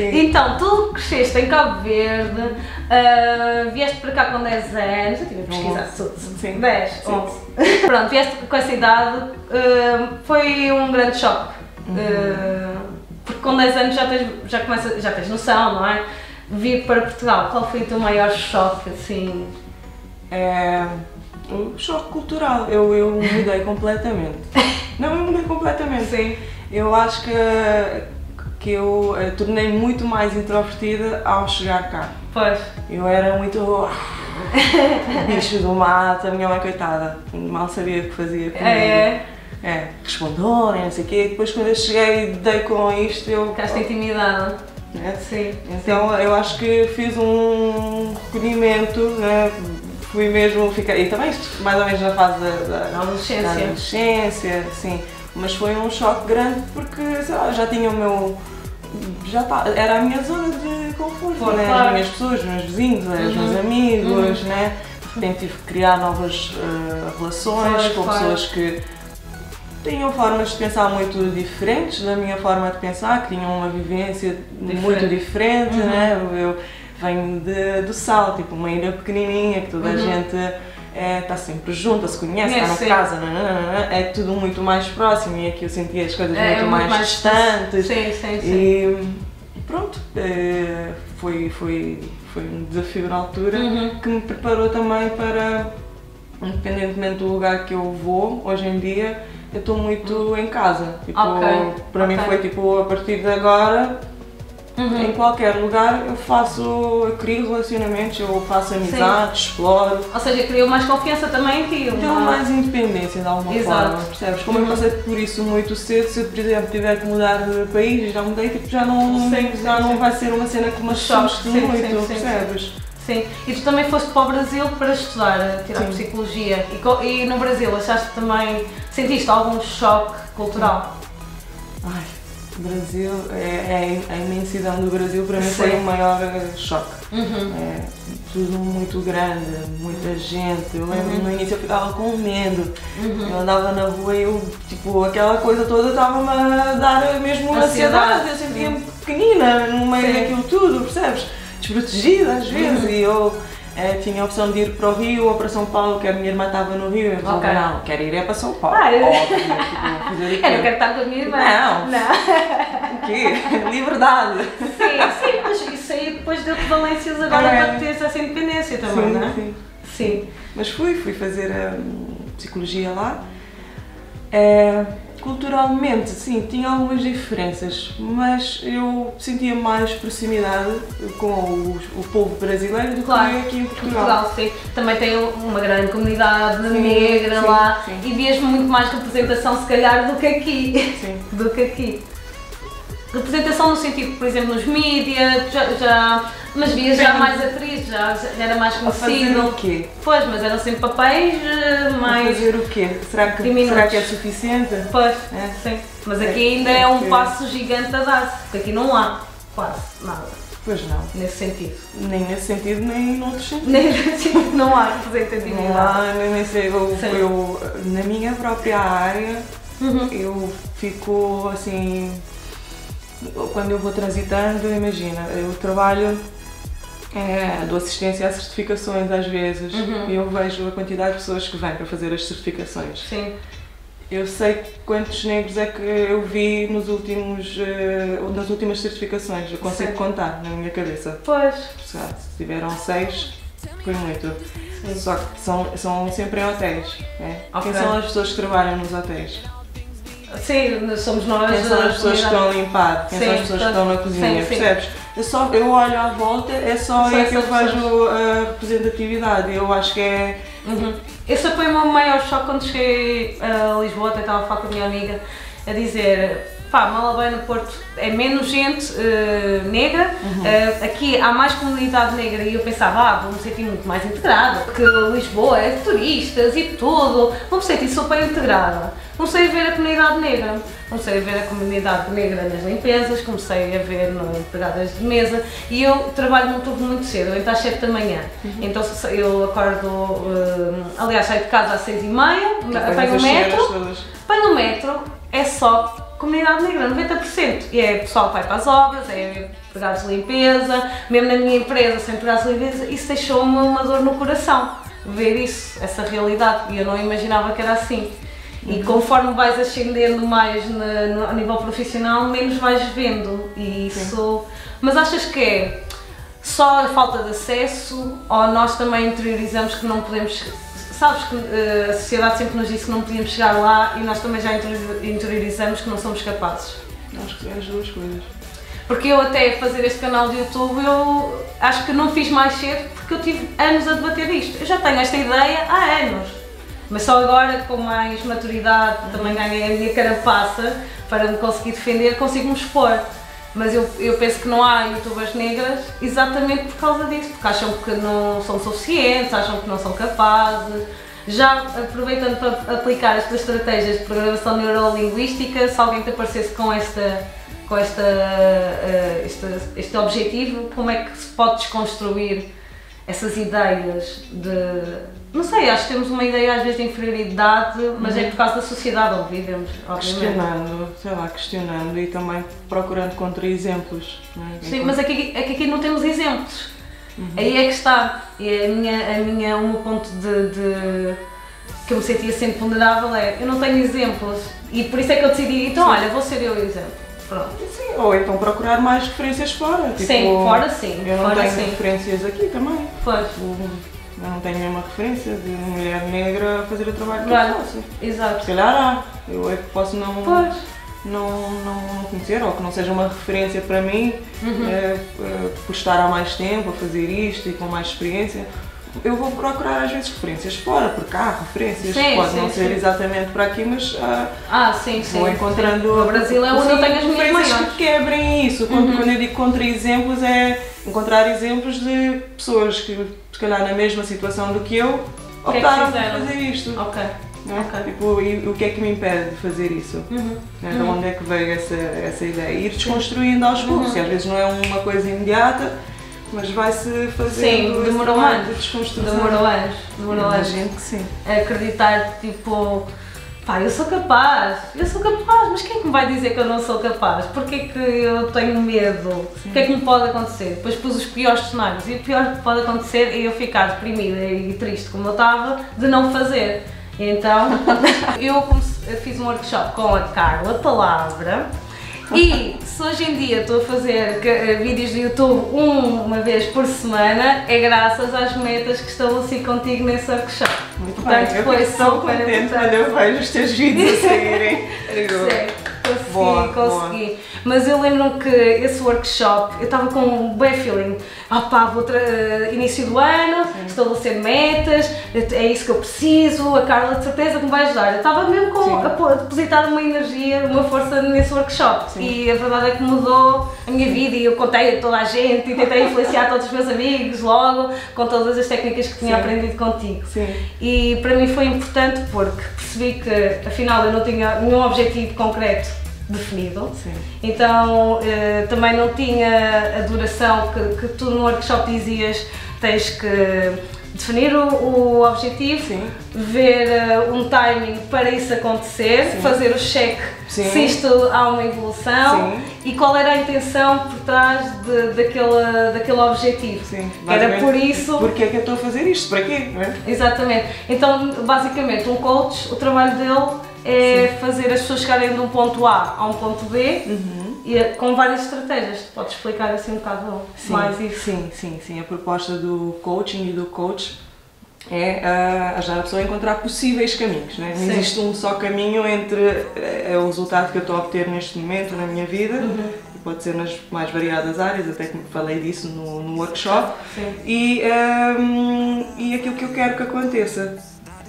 Sim. Então, tu cresceste em Cabo Verde, uh, vieste para cá com 10 anos, eu tive a pesquisar tudo. Sim. 10, Sim. 11. Pronto, vieste com essa idade, uh, foi um grande choque. Uh, porque com 10 anos já tens, já, começa, já tens noção, não é? Vir para Portugal, qual foi o teu maior choque, assim? É um choque cultural. Eu, eu mudei completamente. Não, eu mudei completamente. Sim. Eu acho que, que eu eh, tornei muito mais introvertida ao chegar cá. Pois. Eu era muito bicho do mato, a minha mãe coitada, mal sabia o que fazia comigo. É, É, respondorem, não sei o quê. Depois quando eu cheguei e dei com isto, eu. ficaste intimidada. né? Sim. Então eu acho que fiz um recolhimento, né? fui mesmo ficar. E também isto mais ou menos na fase da, da, adolescência. da adolescência, sim. Mas foi um choque grande porque sei lá, já tinha o meu. Já tá, era a minha zona de conforto, né? claro. as minhas pessoas, os meus vizinhos, os Uhum. meus amigos, né? De repente tive que criar novas eh, relações Claro, com claro. pessoas que tinham formas de pensar muito diferentes da minha forma de pensar, que tinham uma vivência muito diferente, Uhum. né? Eu venho de, do Sal, tipo uma ilha pequenininha que toda a Uhum. gente está sempre junta, se conhece, está na casa, nananana, é tudo muito mais próximo e aqui eu sentia as coisas É, muito, mais, distantes. Sim, sim, sim. E pronto, eh, foi, foi, foi um desafio na altura Uhum. que me preparou também para, independentemente do lugar que eu vou, hoje em dia, eu estou muito em casa. Tipo, Ok, Para mim ok. foi tipo, a partir de agora, Uhum. em qualquer lugar, eu faço, eu crio relacionamentos, eu faço amizades, exploro. Ou seja, criou mais confiança também em ti. Deu não é? mais independência de alguma Exato. forma, percebes? Como Uhum. eu passei por isso muito cedo, se eu, por exemplo, tiver que mudar de país, já mudei, tipo, já não, Sim, já sim, não sim. vai ser uma cena que me assuste sim, muito, percebes? Sim. E tu também foste para o Brasil para estudar, tirar Sim. psicologia. E, e no Brasil achaste também, sentiste algum choque cultural? Ai, Brasil, é, é a imensidão do Brasil para mim Sim. foi o maior eh, choque. Uhum. É tudo muito grande, muita gente. Eu lembro Uhum. no início eu ficava com medo. Uhum. Eu andava na rua e eu, tipo, aquela coisa toda estava-me a dar mesmo Ansiedade. ansiedade. Eu sentia-me pequenina no meio Sim. daquilo tudo, percebes? Desprotegida às vezes. E eu eh, tinha a opção de ir para o Rio ou para São Paulo, que a minha irmã estava no Rio. Eu pensava, Ok. não, quero ir é para São Paulo. Ah, eu- Óbvio, tipo, Eu não quero estar com a minha irmã. Não. Não. O quê? Liberdade. Sim, sim, mas isso aí depois deu-te valências agora É. para teres essa independência também, sim, não é? sim. Sim. Mas fui, fui fazer hum, psicologia lá. É, culturalmente, sim, tinha algumas diferenças, mas eu sentia mais proximidade com o, o povo brasileiro do Claro. que aqui em Portugal. Portugal, sim. Também tem uma grande comunidade Sim, negra sim, lá sim. e vias muito mais representação, se calhar, do que aqui. Sim. do que aqui. Representação no sentido, por exemplo, nos mídias, já, já- mas vias já mais atrizes, já, já era mais A fazer conhecido. o quê? Pois, mas eram sempre papéis eh, A mais. fazer o quê? Será que, diminutos. será que é suficiente? Pois, É. sim. Mas É, aqui ainda é um é. passo gigante a dar-se, porque aqui não há quase nada Pois não. nesse sentido. Nem nesse sentido, nem noutros sentidos. Nem nesse sentido não há Não representatividade. há, nem nem sei, eu, eu, na minha própria área, Uhum. eu fico assim. Quando eu vou transitando, imagina, eu trabalho, é, dou assistência a certificações às vezes Uhum. e eu vejo a quantidade de pessoas que vêm para fazer as certificações. Sim. Eu sei quantos negros é que eu vi nos últimos, eh, nas últimas certificações, eu consigo Certo. contar na minha cabeça. Pois. Se tiveram seis, foi muito. Só que são, são sempre em hotéis. Né? Ok. Quem são as pessoas que trabalham nos hotéis? Sim, somos nós. Quem são as pessoas que estão a limpar? Quem Sim, são as pessoas que estão na cozinha? sim. Percebes? Eu, só, eu olho à volta, é só aí que eu vejo a representatividade. Eu acho que é. Uhum. Esse foi o meu maior choque quando cheguei a Lisboa, até estava a falar com a minha amiga, a dizer, pá, Malabé no Porto é menos gente eh, negra, Uhum. eh, aqui há mais comunidade negra e eu pensava, ah, vou-me sentir muito mais integrada, porque Lisboa é de turistas e tudo, vou-me sentir super integrada. Comecei a ver a comunidade negra, comecei a ver a comunidade negra nas limpezas, comecei a ver no pegadas de mesa. E eu trabalho no turno muito cedo, eu entro às 7 da manhã, então se- eu acordo, eh, aliás saio de casa às 6 e meia, Depois apanho o metro, apanho o metro, é só comunidade negra, 90%. E é pessoal que vai para as obras, é empregados de limpeza, mesmo na minha empresa, sem empregados de limpeza, isso deixou-me uma dor no coração, ver isso, essa realidade, e eu não imaginava que era assim. E conforme vais ascendendo mais na, no, a nível profissional, menos vais vendo. E isso. Mas achas que é só a falta de acesso ou nós também interiorizamos que não podemos. Sabes que uh, a sociedade sempre nos disse que não podíamos chegar lá e nós também já interiorizamos que não somos capazes. Acho que é as duas coisas. Porque eu até fazer este canal de YouTube, eu acho que não fiz mais cedo porque eu tive anos a debater isto. Eu já tenho esta ideia há anos mas só agora, com mais maturidade, também ganhei a minha carapaça para me conseguir defender, consigo-me expor. Mas eu, eu penso que não há youtubers negras exatamente por causa disso, porque acham que não são suficientes, acham que não são capazes. Já aproveitando para aplicar estas estratégias de programação neurolinguística, se alguém te aparecesse com esta com esta, uh, este, este objetivo, como é que se pode desconstruir essas ideias de não sei, acho que temos uma ideia às vezes de inferioridade, mas uhum. é por causa da sociedade onde vivemos, obviamente. Questionando, sei lá, questionando e também procurando contra-exemplos. É? Sim, mas é que, é que aqui não temos exemplos. Uhum. Aí é que está. E a minha, a minha, o meu ponto de, de, que eu me sentia sempre vulnerável é eu não tenho exemplos. E por isso é que eu decidi, então sim. olha, vou ser eu o exemplo. Pronto. Sim, ou então procurar mais referências fora. Tipo, sim, fora sim. Eu não fora, tenho sim. referências aqui também. Pois. Tipo, eu não tenho nenhuma referência de uma mulher negra a fazer o trabalho que claro. eu faço. Exato. Se calhar há, eu é que posso não, pois. não, não conhecer ou que não seja uma referência para mim uhum. é, é, por estar há mais tempo a fazer isto e com mais experiência. Eu vou procurar às vezes referências fora, porque há referências, sim, pode sim, não sim. ser exatamente para aqui, mas ah, ah sim, vou encontrando. O Brasil é onde eu tenho as minhas maiores. que quebrem isso. Quando, Uhum. quando eu digo contra-exemplos, é encontrar exemplos de pessoas que, se calhar, na mesma situação do que eu, que é que optaram por fazer isto. Ok. é? Ok. Tipo, e o que é que me impede de fazer isso? Uhum. De Uhum. onde é que veio essa, essa ideia? Ir desconstruindo aos poucos, Uhum. às vezes não é uma coisa imediata, mas vai-se fazendo. Sim, demorou anos. De. Demorou anos. Demorou anos. Imagino que sim. acreditar, tipo, pá, eu sou capaz, eu sou capaz, mas quem é que me vai dizer que eu não sou capaz? Porquê que eu tenho medo? O que é que me pode acontecer? Depois pus os piores cenários e o pior que pode acontecer é eu ficar deprimida e triste como eu estava de não fazer. Então, eu comece- eu fiz um workshop com a Carla Palavra e se hoje em dia estou a fazer ca- vídeos do YouTube um- uma vez por semana, é graças às metas que estabeleci contigo nesse workshop. Muito Portanto, bem. Eu foi tão super contente quando eu vejo os teus vídeos a saírem. Eu consegui, Boa, consegui. Mas eu lembro-me que esse workshop, eu estava com um bem feeling. Ah pá, vou início do ano, estabelecer metas, é isso que eu preciso, a Carla de certeza que me vai ajudar. Eu estava mesmo com, Sim. a, depositar uma energia, uma força nesse workshop. Sim. E a verdade é que mudou a minha vida e eu contei a toda a gente e tentei influenciar todos os meus amigos logo com todas as técnicas que tinha Sim. aprendido contigo. Sim. E para mim foi importante porque percebi que afinal eu não tinha nenhum objetivo concreto definido. Sim. Então eh, também não tinha a duração que, que tu no workshop dizias, tens que definir o, o objetivo, Sim. ver eh, um timing para isso acontecer, Sim. fazer o check se isto há uma evolução Sim. e qual era a intenção por trás de, daquele, daquele objetivo. Sim. Era por isso. Porquê é que eu estou a fazer isto? Para quê? É? Exatamente. Então, basicamente, um coach, o trabalho dele é fazer as pessoas chegarem de um ponto A a um ponto B Uhum. e é com várias estratégias. Podes explicar assim um bocado Sim, mais isso? sim, sim, sim. A proposta do coaching e do coach é ah, ajudar a pessoa a encontrar possíveis caminhos. Né? Não Sim. existe um só caminho entre eh, o resultado que eu estou a obter neste momento na minha vida, Uhum. e pode ser nas mais variadas áreas, até que falei disso no, no workshop, Sim. e, ahm, e aquilo que eu quero que aconteça.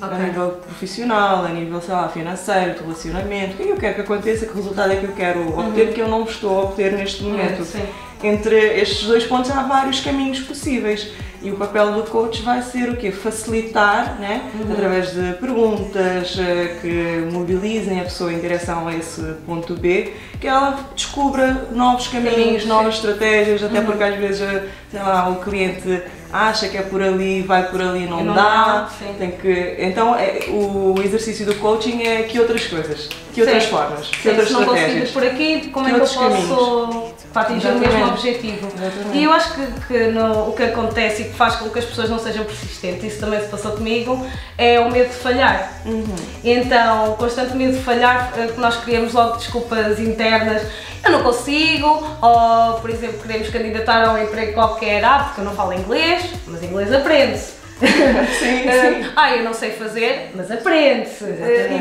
Ok. A nível profissional, a nível sei lá, financeiro, de relacionamento, o que é que eu quero que aconteça, que resultado é que eu quero obter que eu não estou a obter neste momento Sim. entre estes dois pontos há vários caminhos possíveis. E o papel do coach vai ser o quê? Facilitar, né? Uhum. através de perguntas eh, que mobilizem a pessoa em direção a esse ponto B, que ela descubra novos caminhos, Caminhos, novas estratégias, até Uhum. porque às vezes, eh, sei lá, o cliente acha que é por ali, vai por ali, não, E não dá. dá. Tem que, então, é, o exercício do coaching é que outras coisas, que outras Sim. formas, que Sim, outras se não consigo estratégias. ir por aqui, como Que é que eu posso para atingir o mesmo Exatamente. objetivo? Exatamente. E eu acho que, que no- o que acontece e que faz com que as pessoas não sejam persistentes, isso também se passou comigo, é o medo de falhar. Uhum. Então, o constante medo de falhar, eh, que nós criamos logo desculpas internas, eu não consigo, ou por exemplo, queremos candidatar a um emprego qualquer, ah, porque eu não falo inglês, mas inglês aprende-se. Sim, sim. ah, eu não sei fazer, mas aprende-se.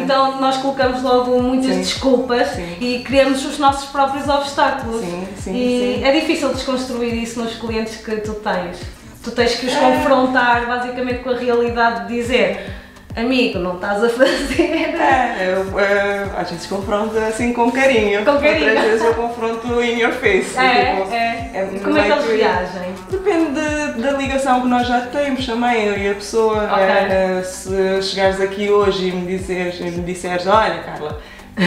Então nós colocamos logo muitas Sim. desculpas Sim. e criamos os nossos próprios obstáculos. Sim, sim, e sim. é difícil desconstruir isso nos clientes que tu tens. Tu tens que os É. confrontar basicamente com a realidade de dizer amigo, não estás a fazer. É, eu, eh, às vezes confronto assim com carinho. Com carinho. Outras vezes eu confronto in your face. É, tipo, é. Como é que eles reagem? Depende de- da ligação que nós já temos também, eu e a pessoa. Ok. eh, se chegares aqui hoje e me disseres, e me disseres olha Carla,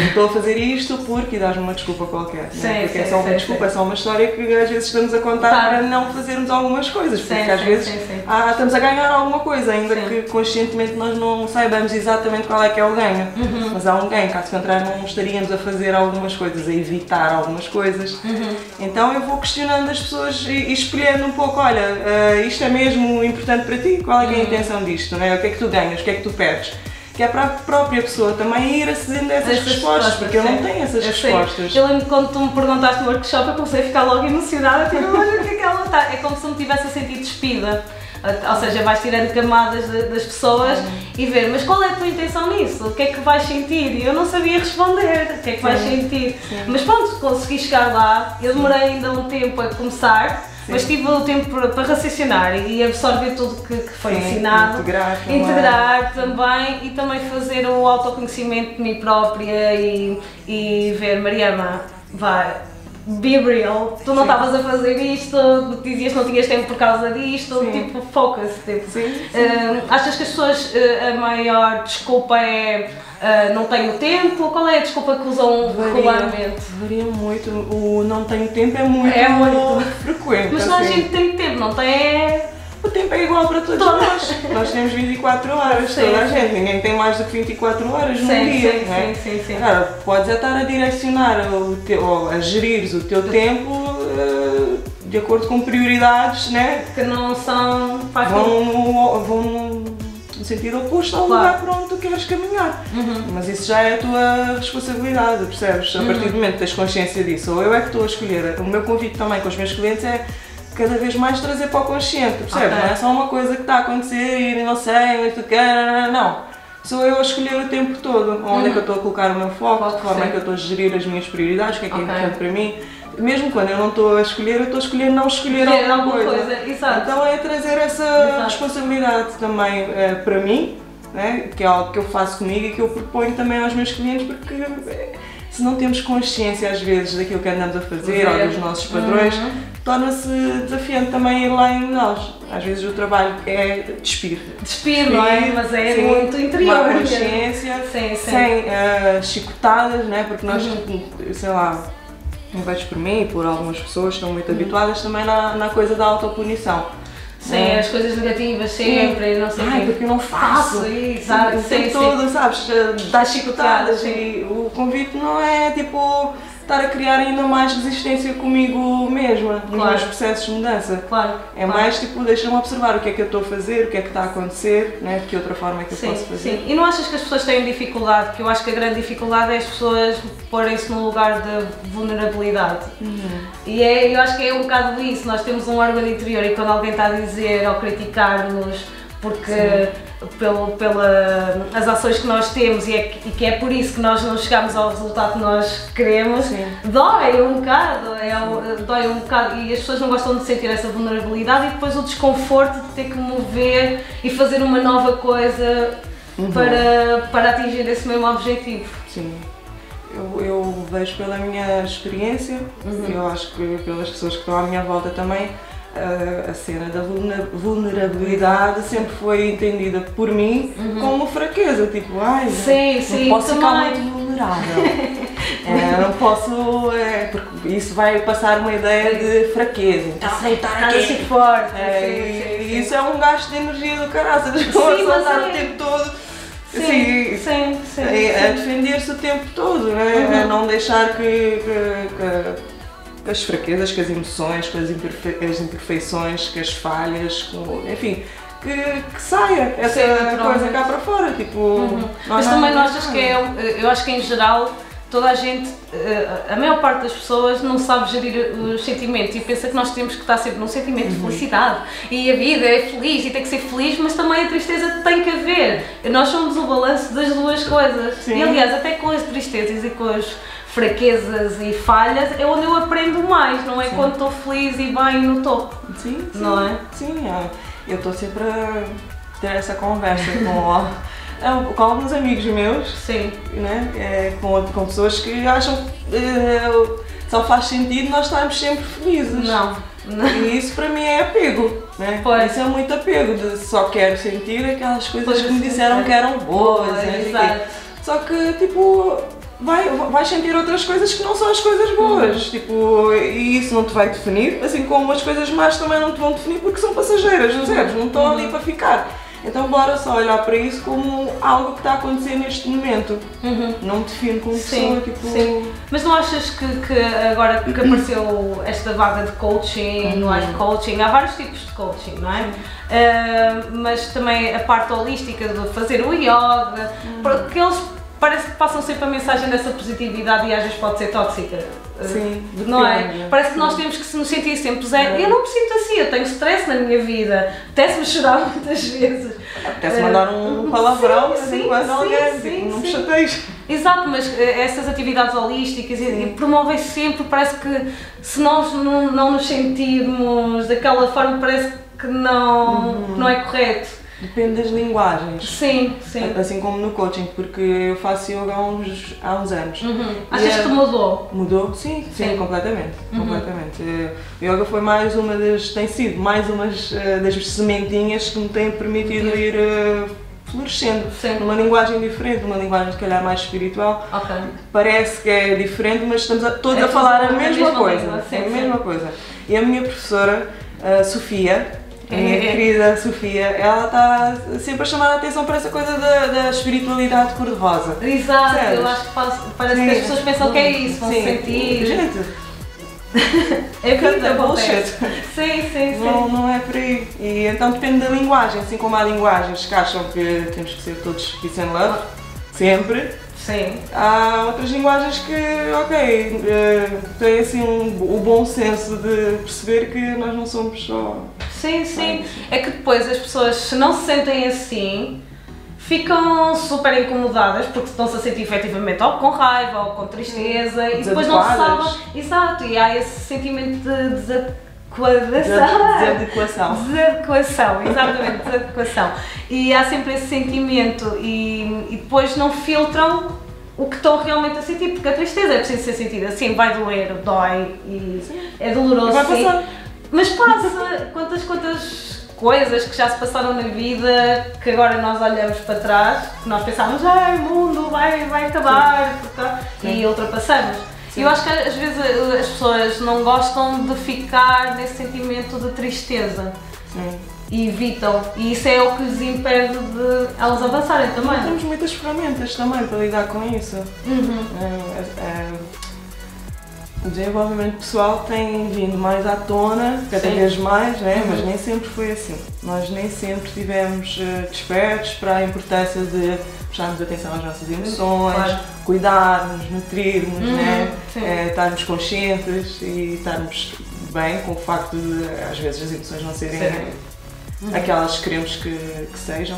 estou a fazer isto porque dás-me uma desculpa qualquer. Sim, né? Porque é sim, só uma sim, desculpa, é só uma história que às vezes estamos a contar Tá. para não fazermos algumas coisas. Porque Sim, às sim, vezes ah, estamos a ganhar alguma coisa, ainda que conscientemente nós não saibamos exatamente qual é que é o ganho. Uhum. Mas há um ganho, caso contrário não estaríamos a fazer algumas coisas, a evitar algumas coisas. Uhum. Então eu vou questionando as pessoas e, e escolhendo um pouco, olha, eh, isto é mesmo importante para ti? Qual é, é a Uhum. intenção disto? Não é? O que é que tu ganhas? O que é que tu perdes? Que é para a própria pessoa também ir acedendo a essas respostas, porque eu não tenho essas Eu sei. respostas. Eu lembro quando tu me perguntaste no workshop, eu comecei a ficar logo emocionada, tipo, olha o que é que ela está. É como se me tivesse a sentir despida. Ou seja, vais tirando camadas de- das pessoas e ver, mas qual é a tua intenção nisso? O que é que vais sentir? E eu não sabia responder, o que é que vais Sim. sentir? Sim. Mas pronto, consegui chegar lá, eu demorei ainda um tempo a começar, mas tive o tempo para, raciocinar e absorver tudo que, que foi Sim, ensinado. integrar também. Integrar também e também fazer o autoconhecimento de mim própria e, e ver, Mariana, vai, be real, tu não estavas a fazer isto, dizias que não tinhas tempo por causa disto, Sim. tipo, focus, tipo. Sim, sim. Hum, achas que as pessoas, eh, a maior desculpa é ah, não tenho tempo? Qual é a desculpa que usam Varia, regularmente? varia muito. O não tenho tempo é muito, É muito. frequente. Mas toda a assim. gente tem tempo, não tem? O tempo é igual para todos Todas. nós. Nós temos 24 horas, Sim, toda a sim. gente. Ninguém tem mais do que 24 horas num Sim, dia. sim, é? sim, sim, sim. Cara, podes é estar a direcionar o teu, ou a gerir o teu tempo eh, de acordo com prioridades, né? Que não são. Vão no, vão no sentido oposto ao Claro. lugar para onde tu queres caminhar. Uhum. Mas isso já é a tua responsabilidade, percebes? A partir do momento que tens consciência disso, ou eu é que estou a escolher. O meu convite também com os meus clientes é cada vez mais trazer para o consciente, percebes? Ok. Não é só uma coisa que está a acontecer e não sei, onde tu não. Sou eu a escolher o tempo todo, onde é que eu estou a colocar o meu foco, de que forma Sim. é que eu estou a gerir as minhas prioridades, o que é que Ok. é importante para mim. Mesmo quando eu não estou a escolher, eu estou a escolher não escolher, Escolher alguma, alguma coisa. coisa, exato. Então é trazer essa Exato. responsabilidade também eh, para mim, né? que é algo que eu faço comigo e que eu proponho também aos meus clientes, porque eh, se não temos consciência às vezes daquilo que andamos a fazer ou dos nossos padrões, Uhum. torna-se desafiante também ir lá em nós. Às vezes o trabalho é despir. Despir, não é? Mas é Sim, muito interior. Mesmo. consciência, Sim, sim. sem eh, chicotadas, né? porque nós, Uhum. sei lá, não vejo por mim e por algumas pessoas que estão muito habituadas também na, na coisa da autopunição. Sim, né? as coisas negativas sempre, não sei Ai, porque eu não faço. Isso, o sim, sim. todo, sabes? Dá chicotadas Sim. e o convite não é tipo estar a criar ainda mais resistência comigo mesma nos Claro. meus processos de mudança. Claro. É claro. mais tipo, deixa-me observar o que é que eu estou a fazer, o que é que está a acontecer, né? de que outra forma é que eu Sim, posso fazer. sim. E não achas que as pessoas têm dificuldade? Porque eu acho que a grande dificuldade é as pessoas porem-se no lugar de vulnerabilidade. Uhum. E é, eu acho que é um bocado isso. Nós temos um órgão interior e quando alguém está a dizer ou criticar-nos porque pelo, pela, as ações que nós temos e, é, que- e que é por isso que nós não chegamos ao resultado que nós queremos, Sim. dói um bocado, é, dói um bocado e as pessoas não gostam de sentir essa vulnerabilidade e depois o desconforto de ter que mover e fazer uma nova coisa Uhum. para, para atingir esse mesmo objetivo. Sim. Eu, eu vejo pela minha experiência, Uhum. eu acho que pelas pessoas que estão à minha volta também, a, a cena da vulner- vulnerabilidade sempre foi entendida por mim como fraqueza, tipo, ai, Sim, não sim, posso ficar também. muito vulnerável. É, não posso, é, porque isso vai passar uma ideia de fraqueza. Então, aceitar aqui. assim forte. É, sim, e sim, sim. isso é um gasto de energia do caraças. Sim, mas é. o tempo todo. Sim, sim, sim. é, a sim. defender-se o tempo todo, né? Uhum. a não deixar que, que- que- que as fraquezas, que as emoções, que as, imperfe- as imperfeições, que as falhas, com- enfim, que, que saia essa Sim, coisa cá para fora. Tipo, Uhum. Mas também não não- achas que é. Eu acho que em geral toda a gente, eh, a maior parte das pessoas não sabe gerir os sentimentos e pensa que nós temos que estar sempre num sentimento Uhum. de felicidade e a vida é feliz e tem que ser feliz, mas também a tristeza tem que haver. Nós somos o balanço das duas coisas. Sim. E aliás, até com as tristezas e com as fraquezas e falhas é onde eu aprendo mais, não é Sim. quando estou feliz e bem no topo. Sim, sim. Não é? Sim, é. eu estou sempre a ter essa conversa com, é, com alguns amigos meus, Sim. né? É, com, com pessoas que acham que é, só faz sentido nós estarmos sempre felizes. Não. não. E isso para mim é apego, né? Pois. Isso é muito apego, de só quero sentir aquelas coisas Pois, que me disseram sim. que eram boas. né? Quê. exato. Só que, tipo, vai, vais sentir outras coisas que não são as coisas boas. Uhum. Tipo, e isso não te vai definir, assim como as coisas más também não te vão definir porque são passageiras, não sabes? Não estão Uhum. ali para ficar. Então bora só olhar para isso como algo que está a acontecer neste momento. Uhum. Não me define como Sim, pessoa, tipo. sim. Mas não achas que, que agora que apareceu esta vaga de coaching, no life coaching, há vários tipos de coaching, não é? Ah, mas também a parte holística de fazer o yoga, porque eles parece que passam sempre a mensagem dessa positividade e às vezes pode ser tóxica. Ah, Sim, não é? Parece que nós temos que nos sentir sempre zero. Eu não me sinto assim, eu tenho stress na minha vida, apetece-me chorar muitas vezes. Apetece mandar um palavrão Sim, em sim, sim, alguém, sim, tipo, não me sim. chateies. Exato, mas eh, essas atividades holísticas e, e promovem sempre, parece que se nós não, não nos sentirmos daquela forma, parece que não, Uhum. não é correto. Depende das linguagens. Sim, sim. Assim como no coaching, porque eu faço yoga há uns, há uns anos. Uhum. Achas é- que mudou? Mudou? Sim, sim, Sim. completamente. Uhum. completamente. Eh, O yoga foi mais uma das, tem sido mais umas eh, das sementinhas que me têm permitido Uhum. ir eh, florescendo. Sim. Numa linguagem diferente, uma linguagem se calhar mais espiritual. Ok. Parece que é diferente, mas estamos a- todos É a falar a a mesma, mesma coisa. língua, sim, é a sim. mesma coisa. E a minha professora, a Sofia, a minha É. querida Sofia, ela está sempre a chamar a atenção para essa coisa da, da espiritualidade cor-de-rosa. Exato, Sério? eu acho que faz- parece Sim. que as pessoas pensam que é isso, vão Sim. sentir. Gente, é acontece. bullshit. Sim, sim, sim. Não, não é por aí. E então depende da linguagem, assim como há linguagens que acham que temos que ser todos peace and love, sempre. Sim. Há outras linguagens que, ok, eh, têm assim um, o bom senso de perceber que nós não somos só. Sim, sim. É que depois as pessoas, se não se sentem assim, ficam super incomodadas porque estão-se a sentir efetivamente ou com raiva ou com tristeza e depois não Desadequadas. sabem. Exato, e há esse sentimento de desadequação. Desadequação. Desadequação, exatamente, desadequação. E há sempre esse sentimento e, e depois não filtram o que estão realmente a sentir, porque a tristeza é preciso ser sentida, sim, vai doer, dói e é doloroso. E vai sim. passar. Mas passa, quantas, quantas coisas que já se passaram na vida que agora nós olhamos para trás, que nós pensávamos, ai, o mundo vai, vai acabar, portanto", e Sim. ultrapassamos. Eu acho que às vezes as pessoas não gostam de ficar nesse sentimento de tristeza Sim. e evitam, e isso é o que lhes impede de elas avançarem também. Temos muitas ferramentas também para lidar com isso. Uhum. Eh, eh, o desenvolvimento pessoal tem vindo mais à tona, cada Sim. vez mais, né? Uhum. mas nem sempre foi assim. Nós nem sempre tivemos eh, despertos para a importância de prestarmos atenção às nossas emoções, Claro. cuidarmos, nutrirmos, Uhum, né? Eh, estarmos conscientes e estarmos bem com o facto de às vezes as emoções não serem Sim. Aquelas que queremos que, que sejam.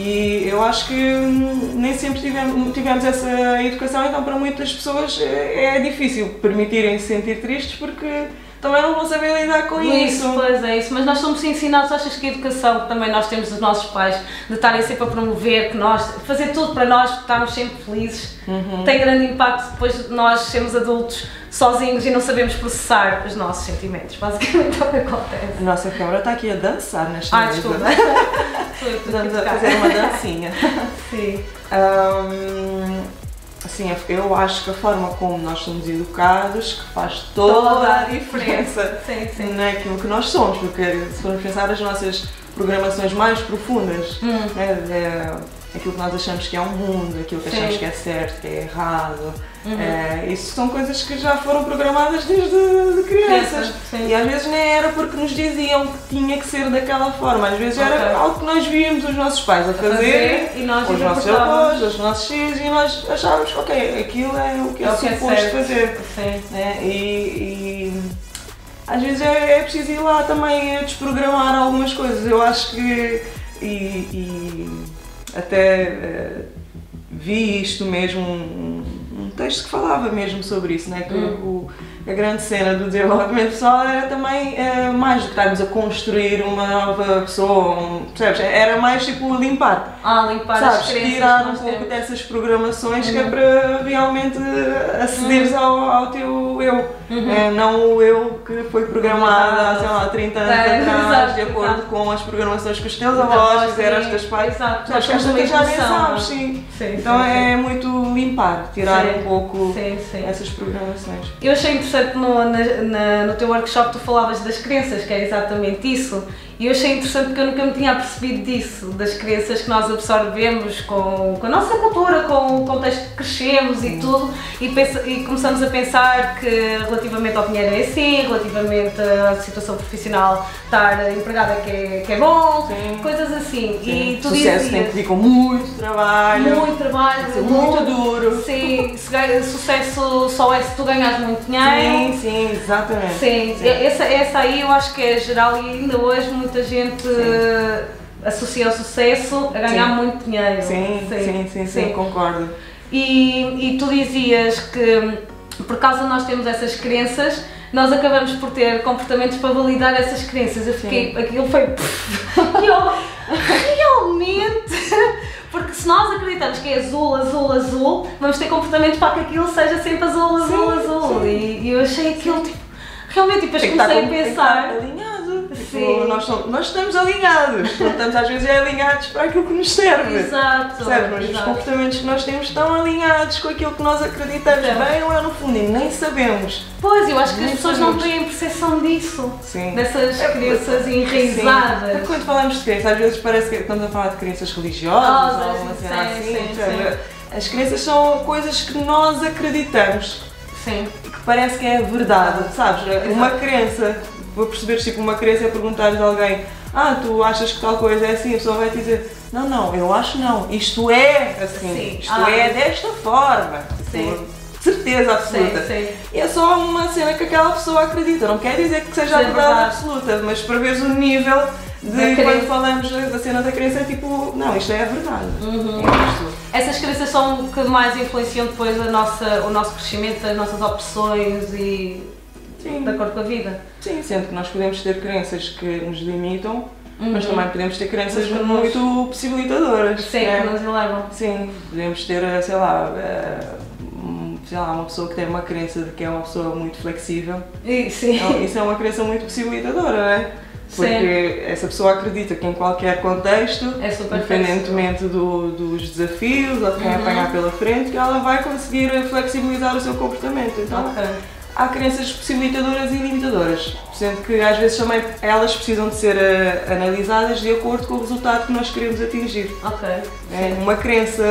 E eu acho que hum, nem sempre tivemos, tivemos essa educação, então para muitas pessoas eh, é difícil permitirem-se sentir tristes porque também não vão saber lidar com Isso, isso. pois é isso, mas nós somos ensinados, achas que a educação que também nós temos dos nossos pais, de estarem sempre a promover, que nós, fazer tudo para nós estarmos sempre felizes, Uhum. tem grande impacto depois de nós sermos adultos sozinhos e não sabemos processar os nossos sentimentos, basicamente é o que acontece. A nossa câmara está aqui a dançar nesta Ai, mesa. desculpa. Estamos a fazer uma dancinha. Sim. Hum, assim, eu acho que a forma como nós somos educados que faz toda, Toda a a diferença Sim, sim. naquilo que nós somos, porque se formos pensar as nossas programações mais profundas, Hum. né, é, aquilo que nós achamos que é um mundo, aquilo que Sim. achamos que é certo, que é errado, Uhum. é, isso são coisas que já foram programadas desde de crianças. Crianças, sim. E às vezes nem era porque nos diziam que tinha que ser daquela forma, às vezes Ok. era algo que nós víamos os nossos pais a fazer, Fazer e nós os nossos avós, os nossos filhos, e nós achávamos que ok, aquilo é o que é, É é suposto certo. fazer. Sim. Né? E, e às vezes é, é preciso ir lá também a desprogramar algumas coisas. Eu acho que e, e até eh, vi isto mesmo, texto que falava mesmo sobre isso, né? que o- a grande cena do desenvolvimento pessoal era também eh, mais do que estarmos a construir uma nova pessoa, um, percebes? Era mais tipo limpar. Ah, limpar as Sabes, crenças tirar um pouco temos. dessas programações que é Uhum. para realmente acederes ao, ao teu eu. Uhum. É, não o eu que foi programado há, sei lá, 30 anos É, atrás, de acordo exato. com as programações que os teus avós fizeram, os sim, teus pais. Exato. Sabes, que às vezes já nem sabes, sim. Sim, Então sim, é muito limpar, tirar Sim. um pouco Sim, sim. essas programações. Eu achei interessante no, na- na- no teu workshop tu falavas das crenças, que é exatamente isso. E eu achei interessante porque eu nunca me tinha percebido disso, das crenças que nós absorvemos com, com a nossa cultura, com o contexto que crescemos e tudo, e, pensa- e começamos a pensar que relativamente ao dinheiro é assim, relativamente à situação profissional, estar empregada que é, que é bom, Sim. coisas assim. Sim. E tu Sucesso dizias, tem que vir com muito trabalho, muito trabalho, muito duro. Sim, sucesso só é se tu ganhas muito dinheiro. Sim, sim, exatamente. Sim, essa, essa aí eu acho que é geral e ainda hoje muita gente eh, associa o sucesso a ganhar Sim. muito dinheiro. Sim, sim, sim, sim, concordo. E, e tu dizias que por causa de nós termos essas crenças, nós acabamos por ter comportamentos para validar essas crenças. Eu fiquei, aquilo foi. E eu, realmente. Porque se nós acreditamos que é azul, azul, azul, vamos ter comportamentos para que aquilo seja sempre azul, azul, Sim, azul. sim. E, eu achei aquilo tipo. Realmente, depois estar comecei a pensar. Tipo, Sim. nós, somos- nós estamos alinhados. Não estamos às vezes é alinhados para aquilo que nos serve. Exato. Percebes? Mas os exato. comportamentos que nós temos estão alinhados com aquilo que nós acreditamos. Sim. Bem ou é no fundo, e nem sabemos. Pois, eu acho que as Nem pessoas não sabemos. têm percepção disso. Sim. Dessas É, crenças Sim. enraizadas. Porque Quando falamos de crenças, às vezes parece que estamos a falar de crenças religiosas Ah, ou sim, uma cena sim, assim. sim, percebes? As crenças são coisas que nós acreditamos Sim. que parece que é verdade, sabes? Exato. Uma crença, vou perceber tipo uma crença é perguntares a alguém ah, tu achas que tal coisa é assim, a pessoa vai te dizer não, não, eu acho não, isto é assim, Sim. isto Ah. é desta forma. Sim. Tipo, Certeza absoluta. Sim, sim. E é só uma cena que aquela pessoa acredita, não quer dizer que seja a Sim, verdade, verdade. absoluta, mas para veres o nível de quando falamos da cena da crença é tipo, não, isto é a verdade. Uhum. É isto. Essas crenças são o que mais influenciam depois a nossa, o nosso crescimento, as nossas opções e Sim. de acordo com a vida. Sim, sendo que nós podemos ter crenças que nos limitam, Uhum. mas também podemos ter crenças muito possibilitadoras. Sim, né? que nos elevam. Sim, podemos ter, eh, sei lá, eh, sei lá, uma pessoa que tem uma crença de que é uma pessoa muito flexível. E, sim. Então, isso é uma crença muito possibilitadora, não é? Porque essa pessoa acredita que em qualquer contexto, É independentemente do- dos desafios ou de quem Uhum. apanhar pela frente, que ela vai conseguir flexibilizar o seu comportamento. Então, Ok. Há crenças possibilitadoras e limitadoras, sendo que às vezes também elas precisam de ser eh, analisadas de acordo com o resultado que nós queremos atingir. Ok. É, Uma crença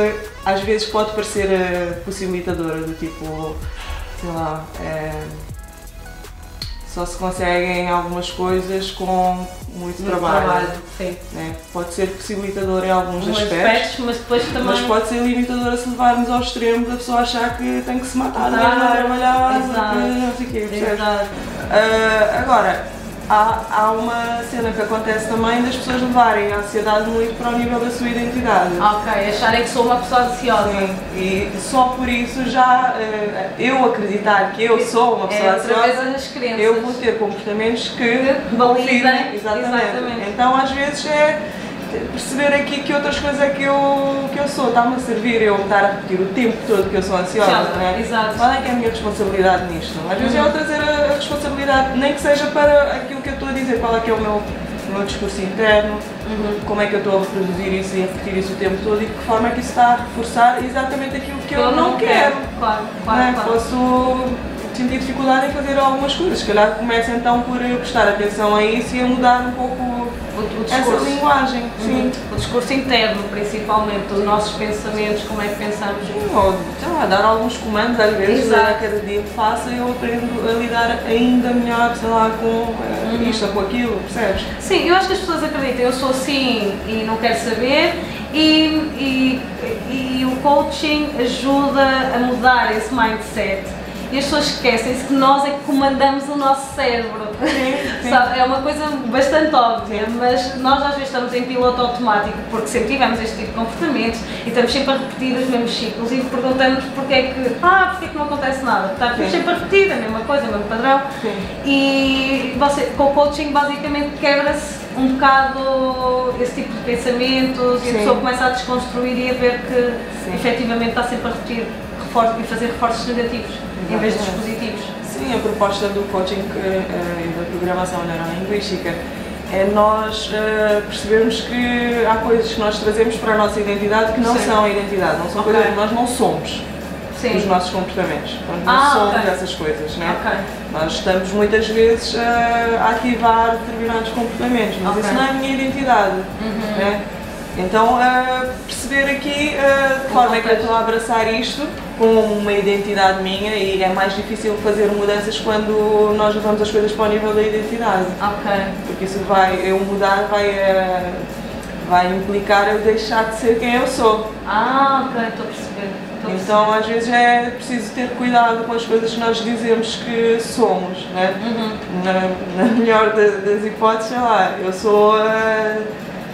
às vezes pode parecer eh, possibilitadora, do tipo, sei lá, eh, só se conseguem algumas coisas com muito, Muito trabalho. Sim. né? Pode ser possibilitador em alguns Alguns aspectos. aspectos, mas depois também. Mas pode ser limitadora se levarmos ao extremo da pessoa achar que tem que se matar Matar, mesmo a trabalhar, exato. não sei o quê? Exato. Ah, agora, há, há uma cena que acontece também das pessoas levarem a ansiedade muito para o nível da sua identidade. Ok, acharem que sou uma pessoa ansiosa. Sim, e só por isso já eh, eu acreditar que eu sou uma pessoa é através ansiosa, das crenças. eu vou ter comportamentos que validem. Exatamente. exatamente. Então às vezes é perceber aqui que outras coisas é que eu, que eu sou, está-me a servir eu estar a repetir o tempo todo que eu sou ansiosa, Ansiosa, não é? exato. Qual é que é a minha responsabilidade nisto? Às vezes é eu trazer a, a responsabilidade, nem que seja para aquilo que eu estou a dizer, qual é que é o meu, o meu discurso interno, Uhum. como é que eu estou a reproduzir isso e a repetir isso o tempo todo e de que forma é que isso está a reforçar exatamente aquilo que eu, não quero. Claro, não claro, é? claro. Posso sentir dificuldade em fazer algumas coisas. Se calhar começo então por eu prestar atenção a isso e a mudar um pouco O, o essa linguagem. Sim. Uhum. O discurso interno, principalmente, os nossos pensamentos, como é que pensamos. Sim, Ou sei lá, dar alguns comandos às vezes Exato. a cada dia que faço eu aprendo a lidar ainda melhor, sei lá, com eh, Uhum. isto ou com aquilo, percebes? Sim, eu acho que as pessoas acreditam, eu sou assim e não quero saber, e, e, e o coaching ajuda a mudar esse mindset. E as pessoas esquecem-se que nós é que comandamos o nosso cérebro. sim. Sabe, é uma coisa bastante óbvia, mas nós às vezes estamos em piloto automático porque sempre tivemos este tipo de comportamentos e estamos sempre a repetir os mesmos ciclos e perguntamos porque é que, ah, porque é que não acontece nada? Estamos Sim. sempre a repetir a mesma coisa, o mesmo padrão. Sim. E você, com o coaching basicamente quebra-se um bocado esse tipo de pensamentos e a Sim. pessoa começa a desconstruir e a ver que Sim. efetivamente está sempre a repetir refor- e fazer reforços negativos em vez dos Exatamente. positivos. Sim, a proposta do coaching eh, e da programação neurolinguística é nós eh, percebermos que há coisas que nós trazemos para a nossa identidade que não Sim. são a identidade, não são Ok. coisas que nós não somos Sim. os nossos comportamentos. Nós não Ah, somos ok. essas coisas, né? Ok. Nós estamos muitas vezes eh, a ativar determinados comportamentos, mas Ok. isso não é a minha identidade. Uhum. né? Então, eh, perceber aqui eh, de forma é que eu estou a abraçar isto como uma identidade minha e é mais difícil fazer mudanças quando nós levamos as coisas para o nível da identidade. Ok. Porque isso vai, eu mudar vai, eh, vai implicar eu deixar de ser quem eu sou. Ah, ok, estou a perceber. Então, às vezes é preciso ter cuidado com as coisas que nós dizemos que somos, né? Uhum. Na, na melhor da- das hipóteses, sei lá, eu sou eh,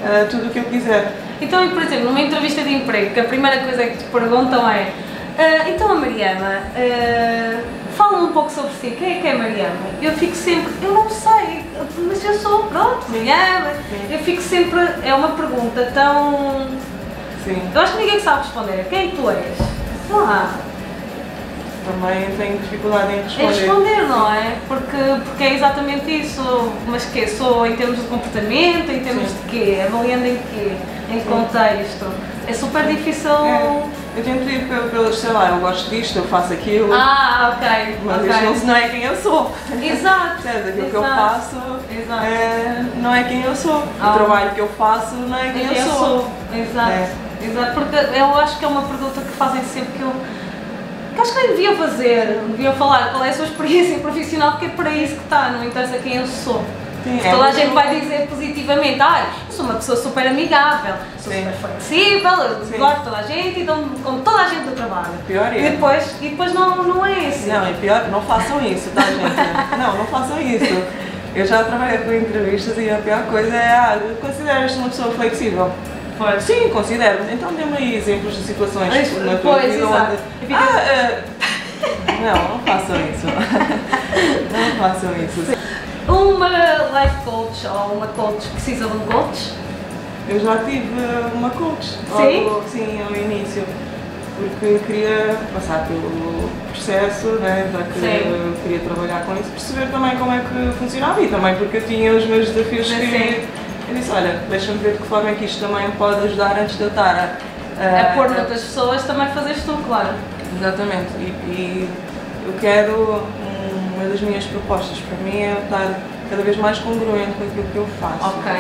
eh, tudo o que eu quiser. Então, por exemplo, numa entrevista de emprego, que a primeira coisa que te perguntam é "Ah, então a Mariana, ah, fala um pouco sobre si, quem é que é Mariana? Eu fico sempre, eu não sei, mas eu sou, pronto, Mariana. Sim. Eu fico sempre, é uma pergunta tão. Sim, Eu acho que ninguém sabe responder, quem que tu és? Sei lá, também tenho dificuldade em responder. responder, não é? Porque, porque é exatamente isso. Mas que Sou em termos de comportamento, em termos Sim. de quê? Avaliando em quê? Em que contexto? É super difícil. É, eu tento ir pe- pelas, sei lá, eu gosto disto, eu faço aquilo, Ah, ok. mas ok. isto não, é quem eu sou. Exato. Percebes? Aquilo que eu exato, faço Exato. é, não é quem eu sou. Ah. O trabalho que eu faço não é quem Quem eu sou. Exato. É. Exato. Porque eu acho que é uma pergunta que fazem sempre que eu. que acho que nem deviam fazer. Deviam falar qual é a sua experiência profissional, porque é para isso que está, não interessa quem eu sou. Sim, é toda a gente vai dizer positivamente, ah, eu sou uma pessoa super amigável, sou Sim. super flexível, eu Sim. gosto de toda a gente e dou com toda a gente do trabalho. Pior E é. depois, e depois não, não é assim. Não, é pior, não façam isso, tá gente? Não, não façam isso. Eu já trabalhei com entrevistas e a pior coisa é, ah, consideras-te uma pessoa flexível? Pois. Sim, considero. Então dê-me aí exemplos de situações Pois, na tua pois, vida exato. onde... E Ah, eh, não, não façam isso. Não façam isso. Uma life coach ou uma coach precisa de um coach? Eu já tive uma coach. Sim? Logo, sim, ao início. Porque queria passar pelo processo, né, já que Sim. queria trabalhar com isso, perceber também como é que funcionava e também porque eu tinha os meus desafios Sim, que eu disse, olha, deixa-me ver de que forma é que isto também pode ajudar antes de eu estar a, A pôr noutras pessoas também fazes tu, claro. Exatamente, e, e eu quero, uma das minhas propostas para mim é estar cada vez mais congruente com aquilo que eu faço. Ok.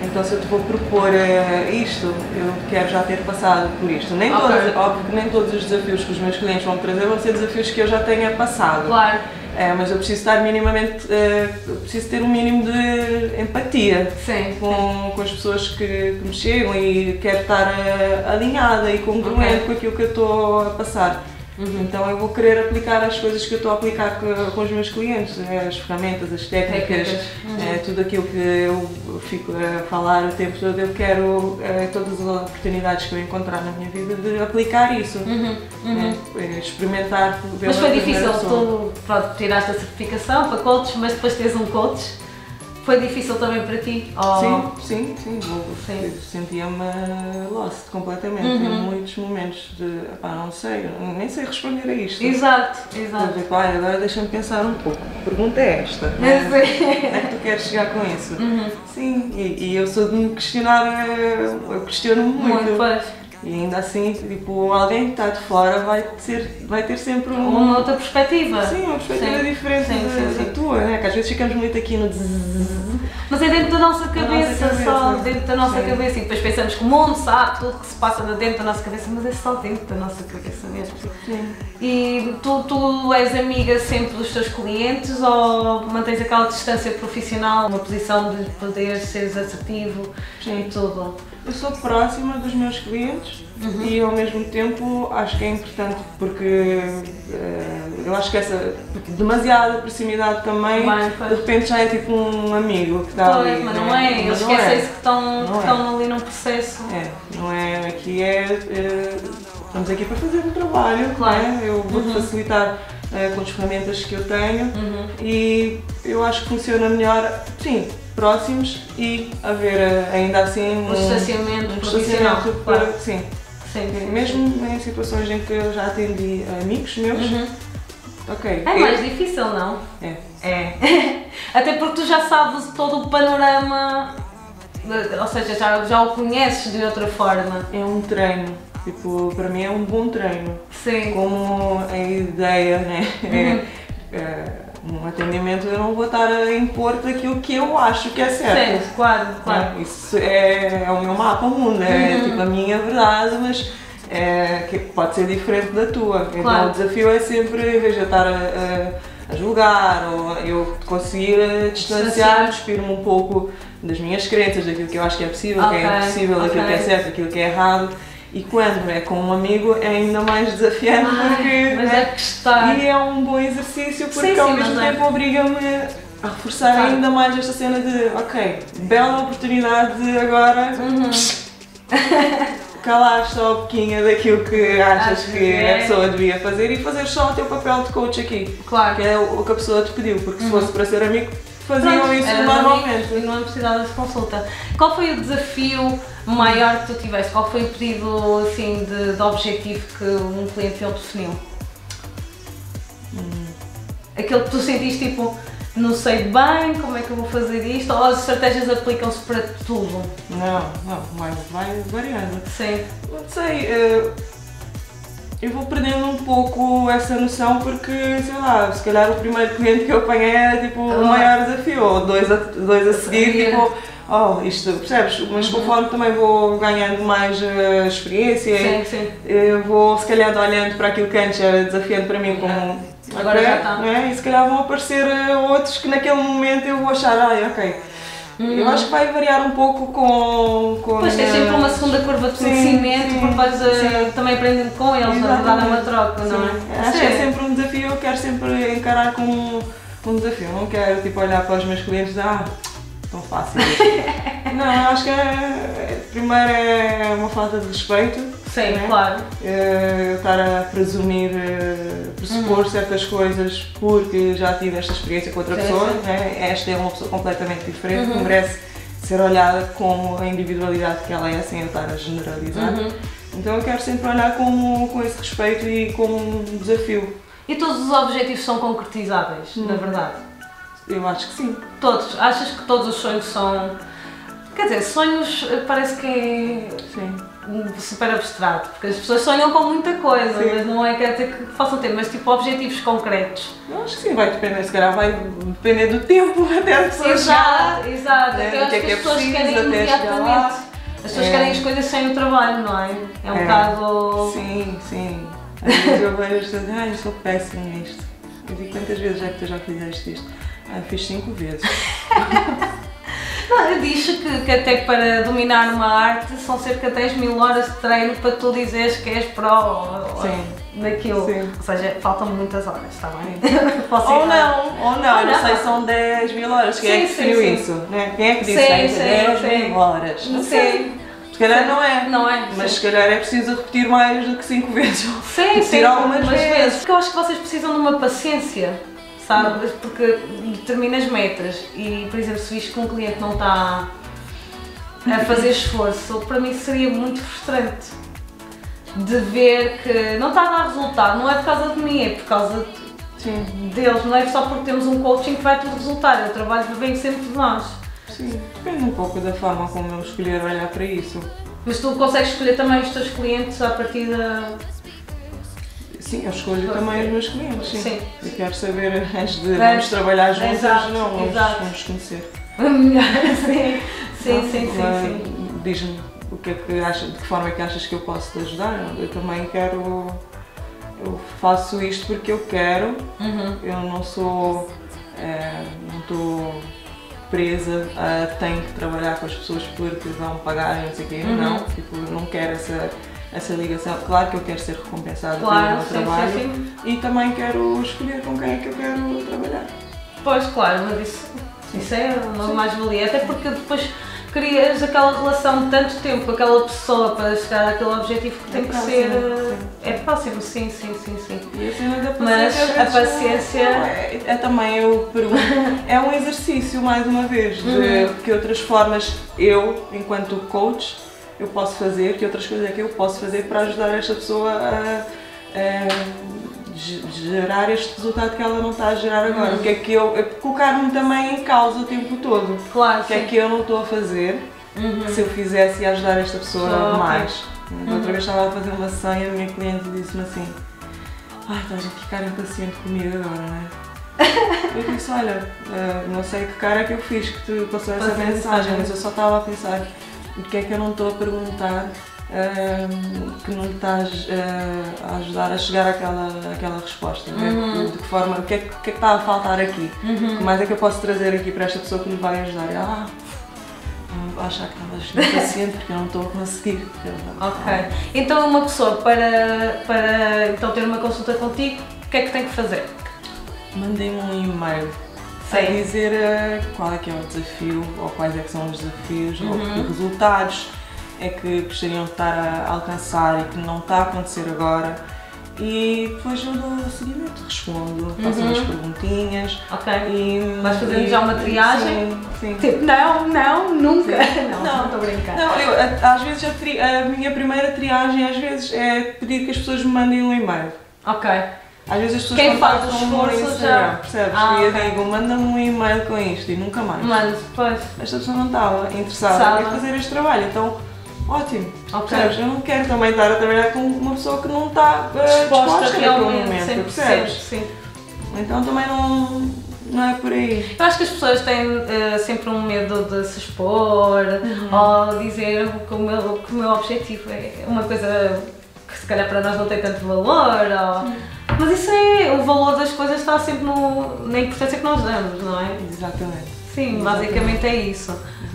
Então se eu te vou propor eh, isto, eu quero já ter passado por isto. Nem Ok. todas, óbvio que nem todos os desafios que os meus clientes vão trazer vão ser desafios que eu já tenha passado. Claro. É, mas eu preciso estar minimamente, eu preciso ter um mínimo de empatia Sim. com, com as pessoas que, que me chegam e quero estar eh, alinhada e congruente Ok. com aquilo que eu estou a passar. Uhum. Então eu vou querer aplicar as coisas que eu estou a aplicar com, com os meus clientes, as ferramentas, as técnicas, Técnicas. Uhum. eh, tudo aquilo que eu fico a falar o tempo todo, eu quero eh, todas as oportunidades que eu encontrar na minha vida de aplicar isso. Uhum. Eh, experimentar Mas foi difícil, tu pronto, tiraste a certificação para coach, mas depois tens um coach. Foi difícil também para ti? Ou- Sim, sim, sim. Sim. Sentia-me lost completamente Uhum. em muitos momentos de, pá, não sei, nem sei responder a isto. Exato, Eu exato. digo, "Olha, agora deixa-me pensar um pouco. A pergunta é esta. Né? sei. Onde é que tu queres chegar com isso? Uhum. Sim, e, e eu sou de me questionar, eh, eu questiono-me muito. Muito, pois. E ainda assim, tipo, alguém que está de fora vai ter, vai ter sempre um, Uma outra perspectiva. sim, uma perspectiva Sim, diferente sim, sim, vezes ficamos muito aqui no zzz. Mas é dentro da nossa cabeça, nossa só cabeça. dentro da nossa Sim. cabeça. E depois pensamos que o mundo sabe tudo que se passa dentro da nossa cabeça, mas é só dentro da nossa cabeça mesmo. Sim. E tu, tu és amiga sempre dos teus clientes ou mantens aquela distância profissional, uma posição de poder seres assertivo Sim. e tudo? Eu sou próxima dos meus clientes Uhum. e ao mesmo tempo acho que é importante porque eh, eu acho que essa demasiada proximidade também Bem, de repente já é tipo um amigo que está ali. Mas não né? é, eles não é. esquecem-se que estão, Não é. ali num processo. É, não é, aqui é, é, estamos aqui para fazer um trabalho, Claro. né? eu vou Uhum. facilitar eh, com as ferramentas que eu tenho Uhum. e eu acho que funciona melhor, sim, próximos e haver eh, ainda assim Um distanciamento um profissional, claro. para- sim, Sim, sim, mesmo em situações em que eu já atendi amigos meus, Uhum. ok, É eu- mais difícil, não? é, É. Até porque tu já sabes todo o panorama, de- ou seja, já, já o conheces de outra forma. é um treino, tipo, para mim é um bom treino. Sim. como a ideia, né? Uhum. É, é, um atendimento eu não vou estar a impor aquilo que eu acho que é certo. Certo, claro, claro. né? Isso é, é o meu mapa mundo, é Uhum. tipo a minha verdade, mas é, que pode ser diferente da tua. Então Claro. o desafio é sempre, em vez de estar a, a- julgar ou eu conseguir eh, Distanciar. despir-me um pouco das minhas crenças, daquilo que eu acho que é possível, que é impossível, daquilo que é certo, daquilo que é errado. E quando é com um amigo é ainda mais desafiante porque Ai, mas né? é que está. e é um bom exercício porque Sim, ao sim, mesmo mas é. tempo obriga-me a reforçar Claro. ainda mais esta cena de ok, bela oportunidade de agora Uhum. calar só a boquinha daquilo que achas Acho que que é. a pessoa devia fazer e fazer só o teu papel de coach aqui, Claro. que é o que a pessoa te pediu, porque se Uhum. fosse para ser amigo faziam Pronto, isso normalmente. E não precisavas de consulta. Qual foi o desafio maior que tu tiveste? Qual foi o pedido assim, de, de objetivo que um cliente teu definiu? Hum. Aquele que tu sentiste tipo, não sei bem como é que eu vou fazer isto, ou as estratégias aplicam-se para tudo? Não, não, vai, vai variando. Sim. Não sei, eh, eu vou perdendo um pouco essa noção porque, sei lá, se calhar o primeiro cliente que eu apanhei era tipo o Ah. maior desafio, ou dois a, dois a seguir, tipo, oh, isto, percebes? Mas Uhum. conforme também vou ganhando mais eh, experiência, Sim, sim. eu vou se calhar olhando para aquilo que antes era desafiante para mim como. Agora ok, já está. né? E se calhar vão aparecer eh, outros que naquele momento eu vou achar, ai, ok. Eu acho que vai variar um pouco com. com a Depois tens sempre uma segunda curva de Sim, conhecimento, sim, porque vais sim. também aprendendo com eles, na verdade é uma troca, não é? Sim. Acho que é sempre um desafio, eu quero sempre encarar como um, desafio. Não quero tipo, olhar para os meus clientes e dizer, ah, tão fácil. não, acho que é, primeiro é uma falta de respeito. Sim, né? claro. Eu estar a presumir, eh, pressupor Uhum. certas coisas porque já tive esta experiência com outra Sim, pessoa. sim. Né? Esta é uma pessoa completamente diferente, Uhum. que merece ser olhada como a individualidade que ela é, sem eu estar a generalizar. Uhum. Então eu quero sempre olhar com, com esse respeito e como um desafio. E todos os objetivos são concretizáveis, na Hum. verdade? Eu acho que sim. Todos. Achas que todos os sonhos são. Quer dizer, sonhos eh, parece que é Sim. super abstrato, porque as pessoas sonham com muita coisa, Sim. mas não é quer dizer que possam ter, mas tipo objetivos concretos. Eu acho que sim, vai depender, se calhar vai depender do tempo até a pessoa. Exato, exato. né, do acho que é que que as é pessoas querem imediatamente. As pessoas É. querem as coisas sem o trabalho, não é? É um É. bocado. Sim, sim. Às vezes eu vejo as pessoas ai, eu sou péssima nisto. Eu digo, quantas vezes é que tu já fizeste isto? Ah, fiz cinco vezes. Não, diz que, que até para dominar uma arte são cerca de 10 mil horas de treino para tu dizeres que és pró Sim. daquilo. Sim. Ou seja, faltam muitas horas, está bem? Ou não, ou não, Ou não não. sei, são 10 mil horas. Quem é Sim, que sim, definiu isso? Né? Quem é que disse Sim, que sim, 10 sim. mil horas? Não sei. Se calhar não é. não é? Mas Sim. se calhar é preciso repetir mais do que 5 vezes. Sim, Repetir sim, algumas vezes. vezes. Porque eu acho que vocês precisam de uma paciência, sabe? Porque determinas metas e, por exemplo, se viste que um cliente não está a fazer esforço, para mim seria muito frustrante de ver que não está a dar resultado. Não é por causa de mim, é por causa Sim, deles. Não é só porque temos um coaching que vai tudo resultar. O trabalho vem sempre de nós. sim. Depende um pouco da forma como eu escolher olhar para isso. Mas tu consegues escolher também os teus clientes a partir da. Sim, eu escolho também os meus clientes, sim. Sim. Eu quero saber, antes de É. vamos trabalhar juntos, Exato, não, vamos, exato. vamos conhecer. sim, sim, sim, sim, Ah, sim. Diz-me o que é que achas, de que forma é que achas que eu posso te ajudar. Eu também quero. Eu faço isto porque eu quero, Uhum. eu não sou. eh, não estou presa a tenho que trabalhar com as pessoas porque vão pagar não sei o quê. Uhum. Não, tipo, não quero essa, essa ligação. Claro que eu quero ser recompensada Claro, pelo meu sim, trabalho sim, sim. e também quero escolher com quem é que eu quero trabalhar. Pois, claro, mas isso, isso é uma mais-valia, até porque depois crias aquela relação de tanto tempo com aquela pessoa para chegar àquele objetivo que tem É que próximo, ser. sim. É próximo, sim, sim, sim, sim. E a da Mas paciência. às a paciência- É, é também, eu pergunto, é um exercício, mais uma vez, de Uhum. que outras formas eu, enquanto coach, eu posso fazer, que outras coisas é que eu posso fazer para ajudar esta pessoa a, a ge- gerar este resultado que ela não está a gerar agora. Uhum. O que é que eu. eu Colocar-me também em causa o tempo todo. Claro, O que é sim. que eu não estou a fazer Uhum. se eu fizesse ia ajudar esta pessoa ok. mais. Uhum. Outra vez estava a fazer uma senha, a minha cliente disse-me assim: Ai, estás a ficar impaciente comigo agora, não é? Eu disse: Olha, eh, não sei que cara é que eu fiz que te passou essa mensagem. mas eu só estava a pensar: o que é que eu não estou a perguntar eh, que não estás eh, a ajudar a chegar àquela, àquela resposta? não é? Uhum. De que forma, o que, é, que- que é que está a faltar aqui? Uhum. O que mais é que eu posso trazer aqui para esta pessoa que lhe vai ajudar? Ah, achar que estavas impaciente porque eu não estou a conseguir. Ok. Então uma pessoa para, para então, ter uma consulta contigo, o que é que tem que fazer? Mandei-me um e-mail Sim. dizer eh, qual é que é o desafio, ou quais é que são os desafios, ou Uhum. que resultados é que gostariam de estar a alcançar e que não está a acontecer agora. E depois eu dou seguimento, respondo, faço Uhum. umas perguntinhas Ok. e... Vais fazendo já uma triagem? Sim, sim. Tipo, não, não, nunca. Sim. Não, Não. não estou a brincar. Não, eu, a- às vezes a, tri- a minha primeira triagem às vezes é pedir que as pessoas me mandem um e-mail. Ok. Às vezes as pessoas Quem faz o esforço Instagram, já- percebes? Ah, e eu digo, manda-me um e-mail com isto e nunca mais. Mano, depois. Esta pessoa não estava interessada Interessada. em fazer este trabalho, então ótimo. Ok. Percebes? Eu não quero também estar a trabalhar com uma pessoa que não está uh, disposta, naquele realmente, momento, 100%, percebes? sim. Então também não, não é por aí. Eu acho que as pessoas têm eh, sempre um medo de se expor ou dizer que o, meu, que o meu objetivo é uma coisa que se calhar para nós não tem tanto valor. Ou... Mas isso é. O valor das coisas está sempre no, na importância que nós damos, não é? Exatamente. Sim, Exatamente. basicamente é isso.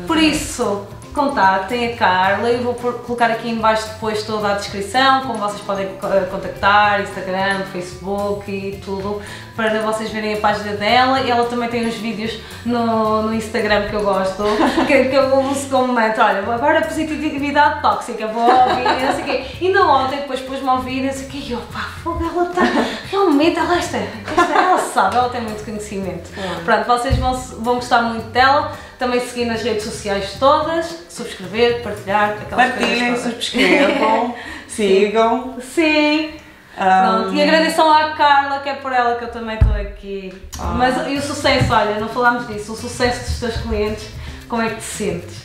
Por Exatamente. isso, contactem a Carla, eu vou colocar aqui em baixo depois toda a descrição, como vocês podem eh, contactar, Instagram, Facebook e tudo, para vocês verem a página dela. E ela também tem uns vídeos no, no Instagram que eu gosto, que, que eu uso como mantra, olha, agora positividade tóxica, vou ouvir, e não sei o quê. Ainda ontem depois pôs-me a ouvir e não sei o quê, e eu, pá, fogo, ela está, realmente, ela, esta, esta, ela sabe, ela tem muito conhecimento. Claro. Pronto, vocês vão, vão gostar muito dela. Também seguir nas redes sociais todas, subscrever, partilhar, aquelas Partilhem, subscrevam, sigam. Sim, pronto. E agradeçam à Carla, que é por ela que eu também estou aqui. Ah. Mas e o sucesso, olha, não falámos disso, o sucesso dos teus clientes, como é que te sentes?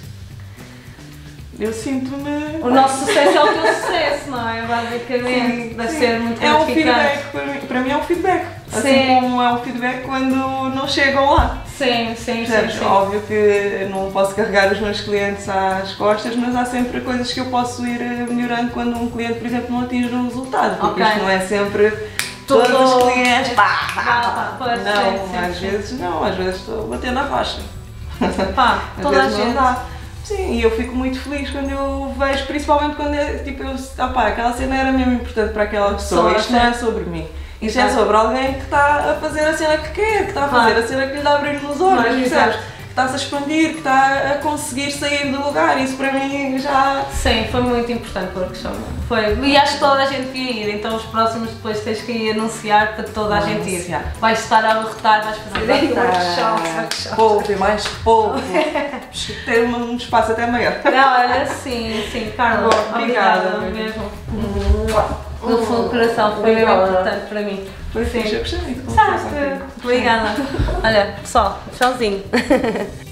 Eu sinto-me. O nosso sucesso é o teu sucesso, não é? Basicamente, Sim, deve sim. ser muito É um feedback, para mim, para mim é um feedback. Assim Sim. como é um feedback quando não chegam lá. Sim, sim, sim. Percebes? sim. Óbvio que não posso carregar os meus clientes às costas, mas há sempre coisas que eu posso ir eh, melhorando quando um cliente, por exemplo, não atinge um resultado. Porque Ok. isto não é sempre todos os clientes. Pá, pá, Pá, não, sim, sim, às sim. vezes não, às vezes estou a bater na rocha. Pá, toda a gente. dá. Sim, e eu fico muito feliz quando eu vejo, principalmente quando é, tipo, eu, opá, aquela cena era mesmo importante para aquela pessoa, Só, isto não sim. é sobre mim. É Exato. sobre alguém que está a fazer a cena que quer, que está a fazer Claro. a cena que lhe dá brilho nos olhos, Claro, percebes? exato. Que está-se a expandir, que está a conseguir sair do lugar, isso para mim já... Sim, foi muito importante o workshop. Foi. E acho que toda a gente devia ir, então os próximos depois tens que ir anunciar para toda a Vou gente anunciar. ir. Vais estar a abarrotar, vais fazer aí workshops, workshops. Povo e mais povo. Ter um espaço até maior. Não, olha, sim, sim, Carla, Bom, obrigada, obrigada mesmo. No fundo do coração, foi Obrigada. importante para mim. Conversar contigo. Obrigada. Olha, pessoal, tchauzinho.